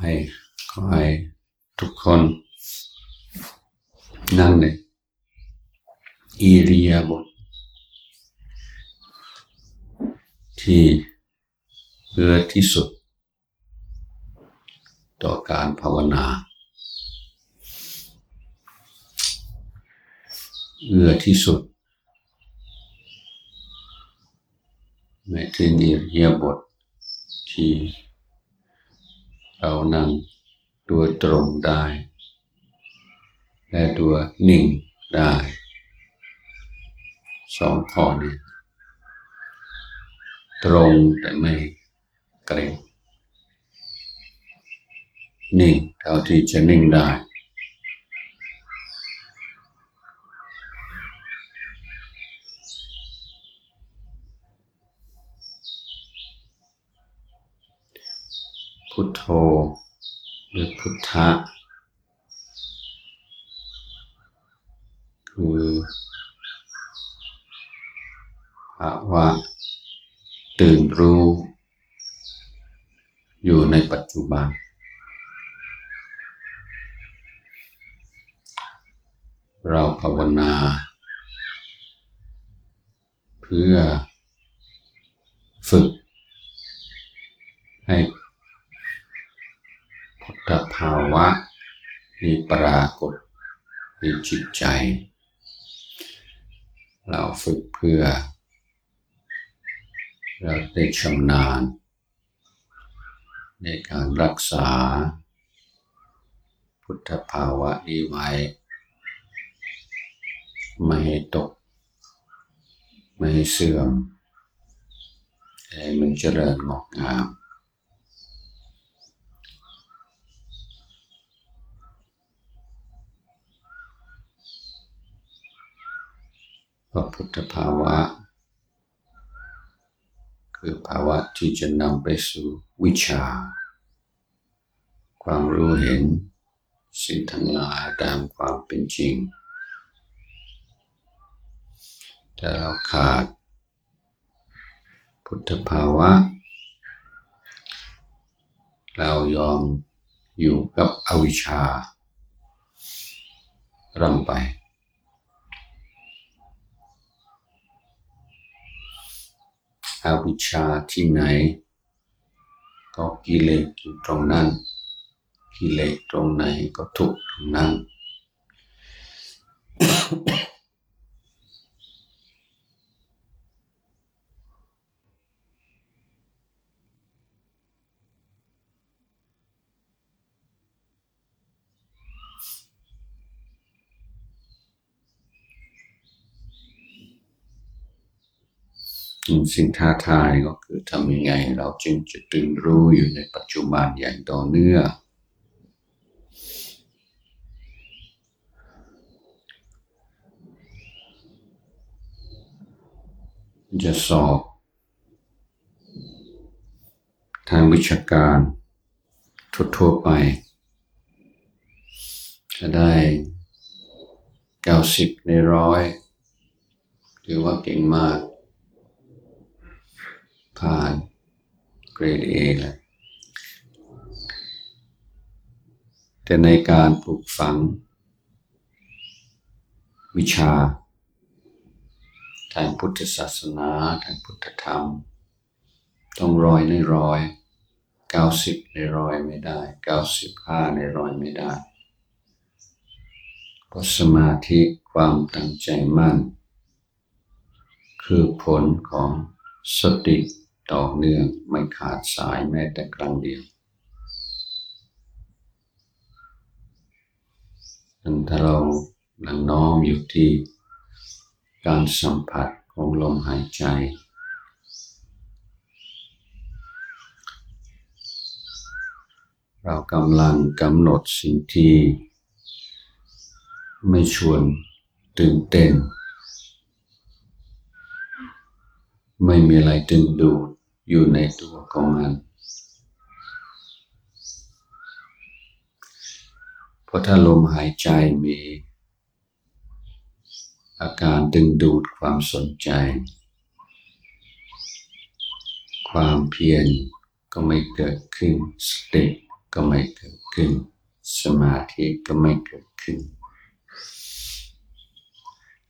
ให้ขอให้ทุกคนนั่งในอิริยาบถที่เพื่อที่สุด ต่อการภาวนาเอื้อที่สุดในที่นิริยบทที่ เรานั่งตัวตรงได้ และตัวนิ่งได้สองข้อนี้ตรงแต่ไม่เกรงนิ่งเท่าที่จะนิ่งได้ พุทโธหรือ พุทธะคือภาวะตื่นรู้ อยู่ในปัจจุบัน เราภาวนา เพื่อฝึกให้ ภาวะ มีปรากฏในจิตใจ เราฝึกเพื่อ เราได้ชำนาญ ในการรักษา พุทธภาวะนี้ไว้ ไม่ให้ตก ไม่ให้เสื่อมให้มันเจริญงอกงาม พระพุทธภาวะ คือภาวะที่จะนำไปสู่วิชา ความรู้เห็นสิ่งทั้งหลายตามความเป็นจริง แต่เราขาด พุทธภาวะ เรายอมอยู่กับอวิชชารำไป อวิชชาที่ไหน ก็กิเลสอยู่ตรงนั้น กิเลสตรงไหนก็ทุกตรงนั้น สิ่งท้าทายก็คือทำยังไงเราจึงจะตื่นรู้อยู่ในปัจจุบันอย่างต่อเนื่องจะสอบ ทางวิชาการทั่วๆไป จะได้เก้าสิบในร้อยถือว่าเก่งมาก ผ่านเกรดเอเลยแต่ในการปลูกฝัง วิชา ทางพุทธศาสนา ทางพุทธธรรม ต้องร้อยในร้อยเก้าสิบในร้อยไม่ได้เก้าสิบห้าในร้อยไม่ได้เพราะสมาธิความตั้งใจมั่น คือผลของสติ ต่อเนื่องไม่ขาดสายแม้แต่ครั้งเดียวถ้าเรานังน้อมอยู่ที่การสัมผัสของลมหายใจ เรากำลังกำหนดสิ่งที่ไม่ชวนตื่นเต้น ไม่มีอะไรดึงดูด อยู่ในตัวของมัน เพราะถ้าลมหายใจมี อาการดึงดูดความสนใจ ความเพียรก็ไม่เกิดขึ้นสติก็ไม่เกิดขึ้น สมาธิก็ไม่เกิดขึ้น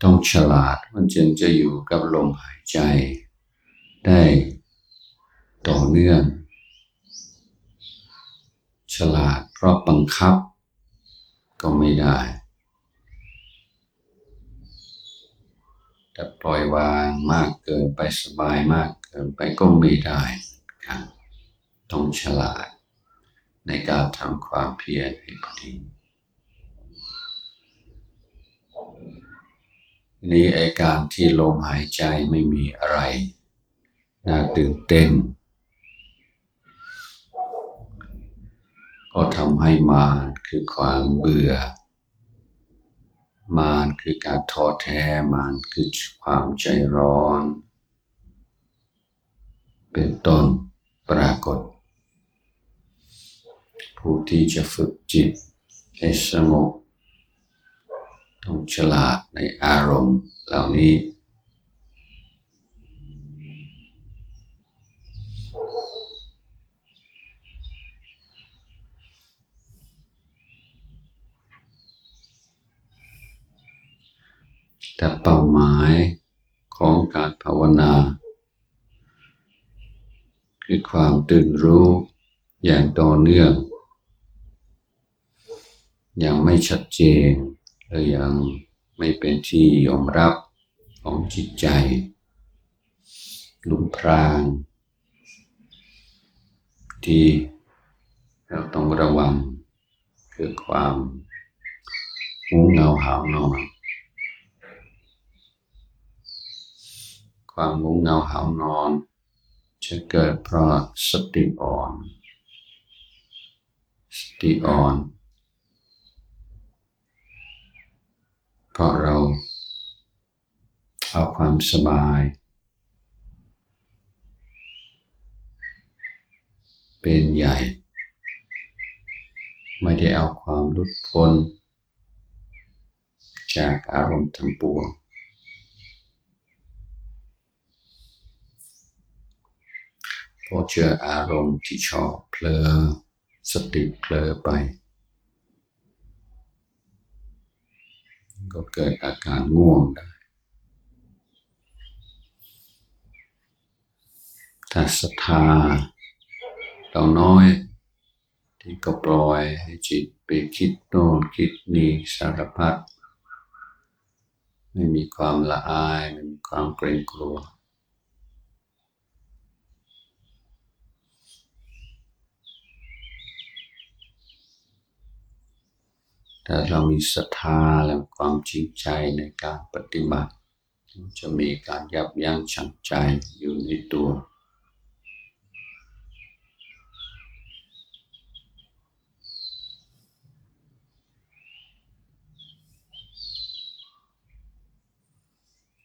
ต้องฉลาดมันจึงจะอยู่กับลมหายใจได้ ต่อเนื่อง ฉลาดเพราะบังคับ ก็ไม่ได้แต่ปล่อยวางมากเกินไปสบายมากเกินไปก็ไม่ได้ครับต้องฉลาด ในการทำความเพียรให้พอดีนี่ไอการที่ลมหายใจไม่มีอะไรน่าตื่นเต้น ก็ทำให้มานคือความเบื่อ มานคือการท้อแท้มานคือความใจร้อน เป็นต้นปรากฏ ผู้ที่จะฝึกจิตให้สงบต้องฉลาดในอารมณ์เหล่านี้ แต่เป้าหมายของการภาวนา คือความตื่นรู้อย่างต่อเนื่อง ยังไม่ชัดเจนและยังไม่เป็นที่ยอมรับของจิตใจลุมพรางที่เราต้องระวังคือความหูเงาหาวนอน ความงูเงาหานอน จะเกิดเพราะสติอ่อน สติอ่อน เพราะเราเอาความสบาย เป็นใหญ่ ไม่ได้เอาความหลุดพ้นจากอารมณ์ทั้งปวง พอเจออารมณ์ที่ชอบเพลอสติเพลอไป ก็เกิดอาการง่วงได้ถ้าศรัทธาเราน้อย ที่ก็ปล่อยให้จิตไปคิดโน่นคิดนี่สารพัดไม่มีความละอาย ไม่มีความเกรงกลัว ถ้าเรามีศรัทธาและความจริงใจในการปฏิบัติ จะมีการยับยั้งชั่งใจอยู่ในตัว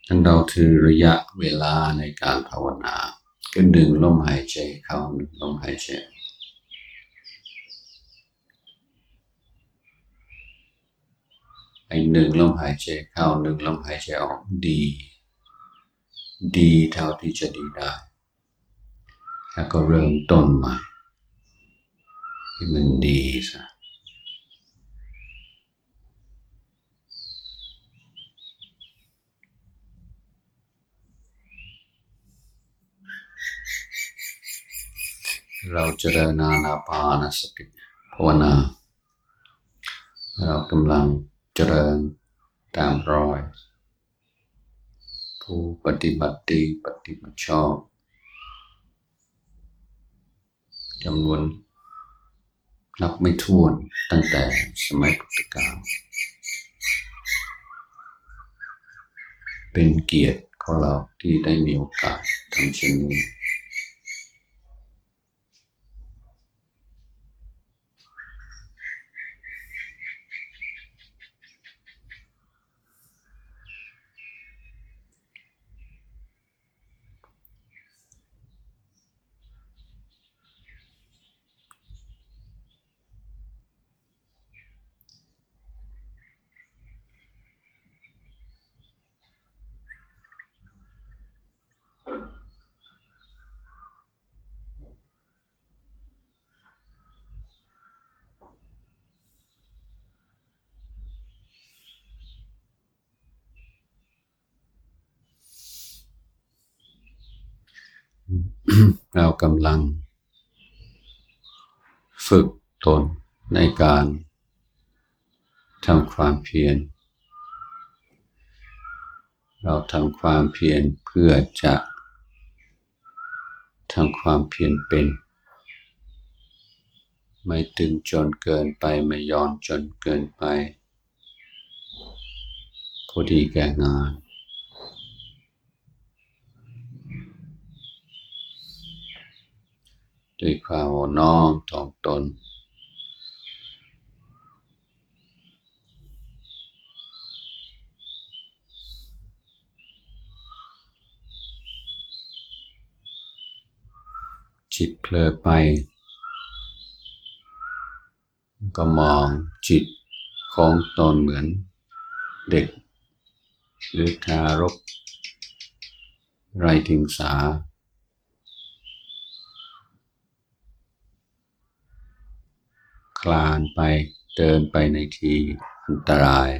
อันเราถือระยะเวลาในการภาวนา ก็ดึงลมหายใจเข้าลมหายใจออก ไอหนึ่งลมหายใจเข้าหนึ่งลมหายใจออกดี ดีเท่าที่จะดีได้ แล้วก็เริ่มต้นใหม่ให้มันดีซะเราเจริญนานาปานสติภาวนา เรากำลัง เจริญตามรอย ผู้ปฏิบัติดีปฏิบัติชอบจำนวนนับไม่ถ้วนตั้งแต่สมัยพุทธกาลเป็นเกียรติของเราที่ได้มีโอกาสทำเช่นนี้ เรากำลัง ฝึกตนในการทำความเพียร เราทำความเพียรเพื่อจะทำความเพียรเป็น ไม่ตึงจนเกินไปไม่ย่อนจนเกินไปพอดีแก่งาน ด้วยความอ่อน้อมถ่อมตน จิตเผลอไป ก็มองจิตของตนเหมือนเด็ก หรือทารก ไรทิงสา คลานไปเดินไปในที่อันตราย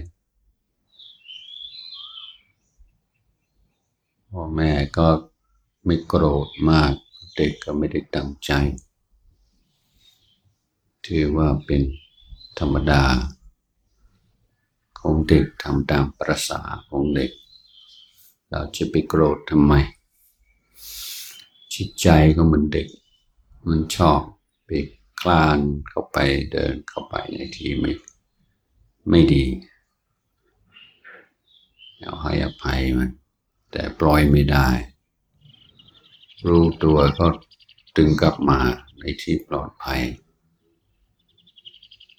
พ่อแม่ก็ไม่โกรธมาก เด็กก็ไม่ได้ตั้งใจ ถือว่าเป็นธรรมดา ของเด็กทำตามประษาของเด็ก เราจะไปโกรธทำไม จิตใจก็เหมือนเด็ก มันชอบไป ลานเข้าไปเดินเข้าไปในที่ไม่ไม่ดีเราให้อภัยมัน แต่ปล่อยไม่ได้ รู้ตัวก็ตึงกลับมาในที่ปลอดภัย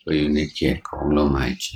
ก็อยู่ในเขตของลมหายใจ